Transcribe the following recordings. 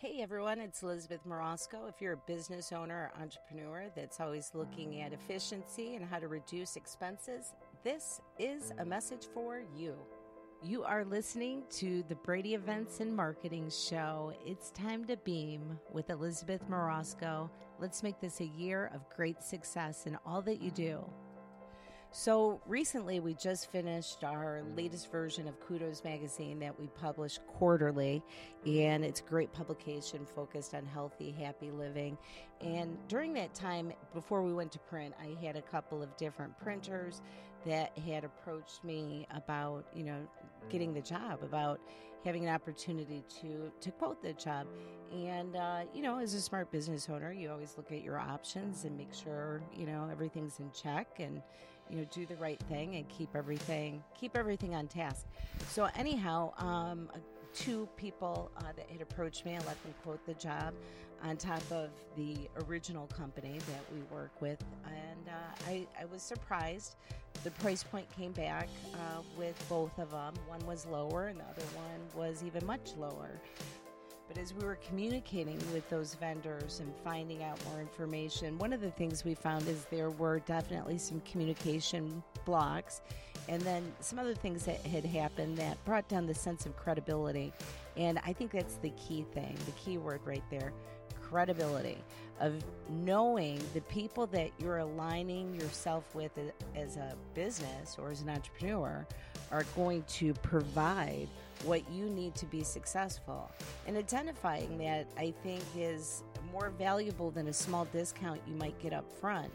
Hey everyone, it's Elizabeth Morosco. If you're a business owner or entrepreneur that's always looking at efficiency and how to reduce expenses, this is a message for you. You are listening to the Brady Events and Marketing Show. It's time to beam with Elizabeth Morosco. Let's make this a year of great success in all that you do. So, recently we just finished our latest version of Kudos Magazine that we publish quarterly, and it's a great publication focused on healthy, happy living. And during that time, before we went to print, I had a couple of different printers that had approached me about, you know, getting the job, about having an opportunity to to quote the job. And uh, you know, as a smart business owner, you always look at your options and make sure you know everything's in check and you know do the right thing and keep everything keep everything on task. So anyhow, um, two people uh, that had approached me, I let them quote the job on top of the original company that we work with, uh, I, I was surprised. The price point came back uh, with both of them. One was lower, and the other one was even much lower. But as we were communicating with those vendors and finding out more information, one of the things we found is there were definitely some communication blocks and then some other things that had happened that brought down the sense of credibility. And I think that's the key thing, the key word right there credibility of knowing the people that you're aligning yourself with as a business or as an entrepreneur are going to provide what you need to be successful. And identifying that, I think, is more valuable than a small discount you might get up front.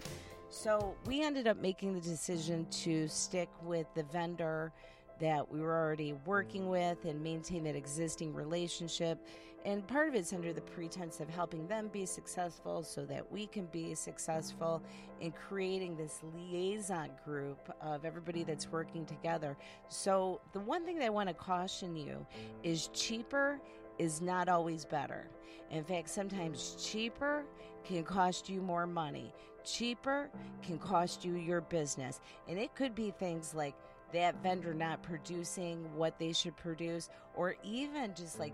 So we ended up making the decision to stick with the vendor that we were already working with and maintain that existing relationship. And part of it's under the pretense of helping them be successful so that we can be successful in creating this liaison group of everybody that's working together. So, the one thing that I want to caution you is cheaper is not always better. In fact, sometimes cheaper can cost you more money. Cheaper can cost you your business. And it could be things like that vendor not producing what they should produce, or even just like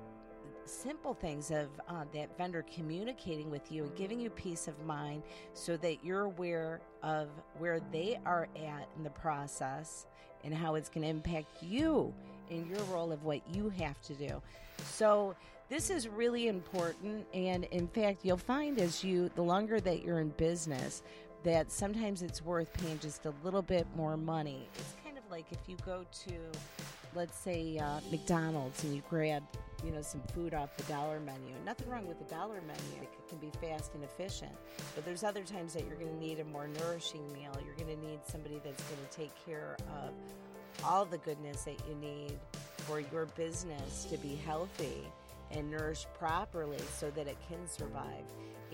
simple things of uh, that vendor communicating with you and giving you peace of mind so that you're aware of where they are at in the process and how it's going to impact you in your role of what you have to do. So, this is really important. And in fact, you'll find as you, the longer that you're in business, that sometimes it's worth paying just a little bit more money. It's like if you go to, let's say, uh, McDonald's and you grab you know, some food off the dollar menu. Nothing wrong with the dollar menu. It can be fast and efficient. But there's other times that you're going to need a more nourishing meal. You're going to need somebody that's going to take care of all the goodness that you need for your business to be healthy and nourished properly so that it can survive.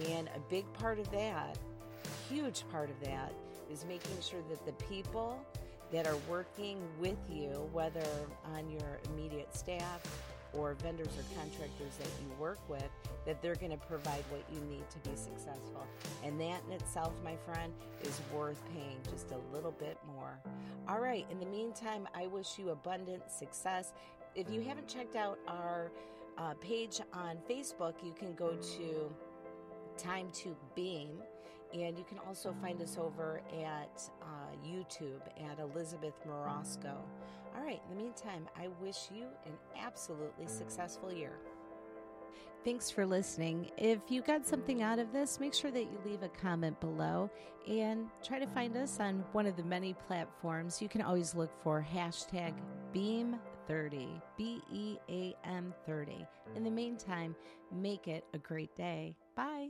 And a big part of that, huge part of that, is making sure that the people that are working with you, whether on your immediate staff or vendors or contractors that you work with that they're going to provide what you need to be successful. And that in itself, my friend, is worth paying just a little bit more. All right, in the meantime, I wish you abundant success. If you haven't checked out our uh, page on Facebook, you can go to Time to Beam. And you can also find us over at uh, YouTube at Elizabeth Morosco. All right, in the meantime, I wish you an absolutely successful year. Thanks for listening. If you got something out of this, make sure that you leave a comment below and try to find us on one of the many platforms. You can always look for hashtag BEAM30, B E A M 30. In the meantime, make it a great day. Bye.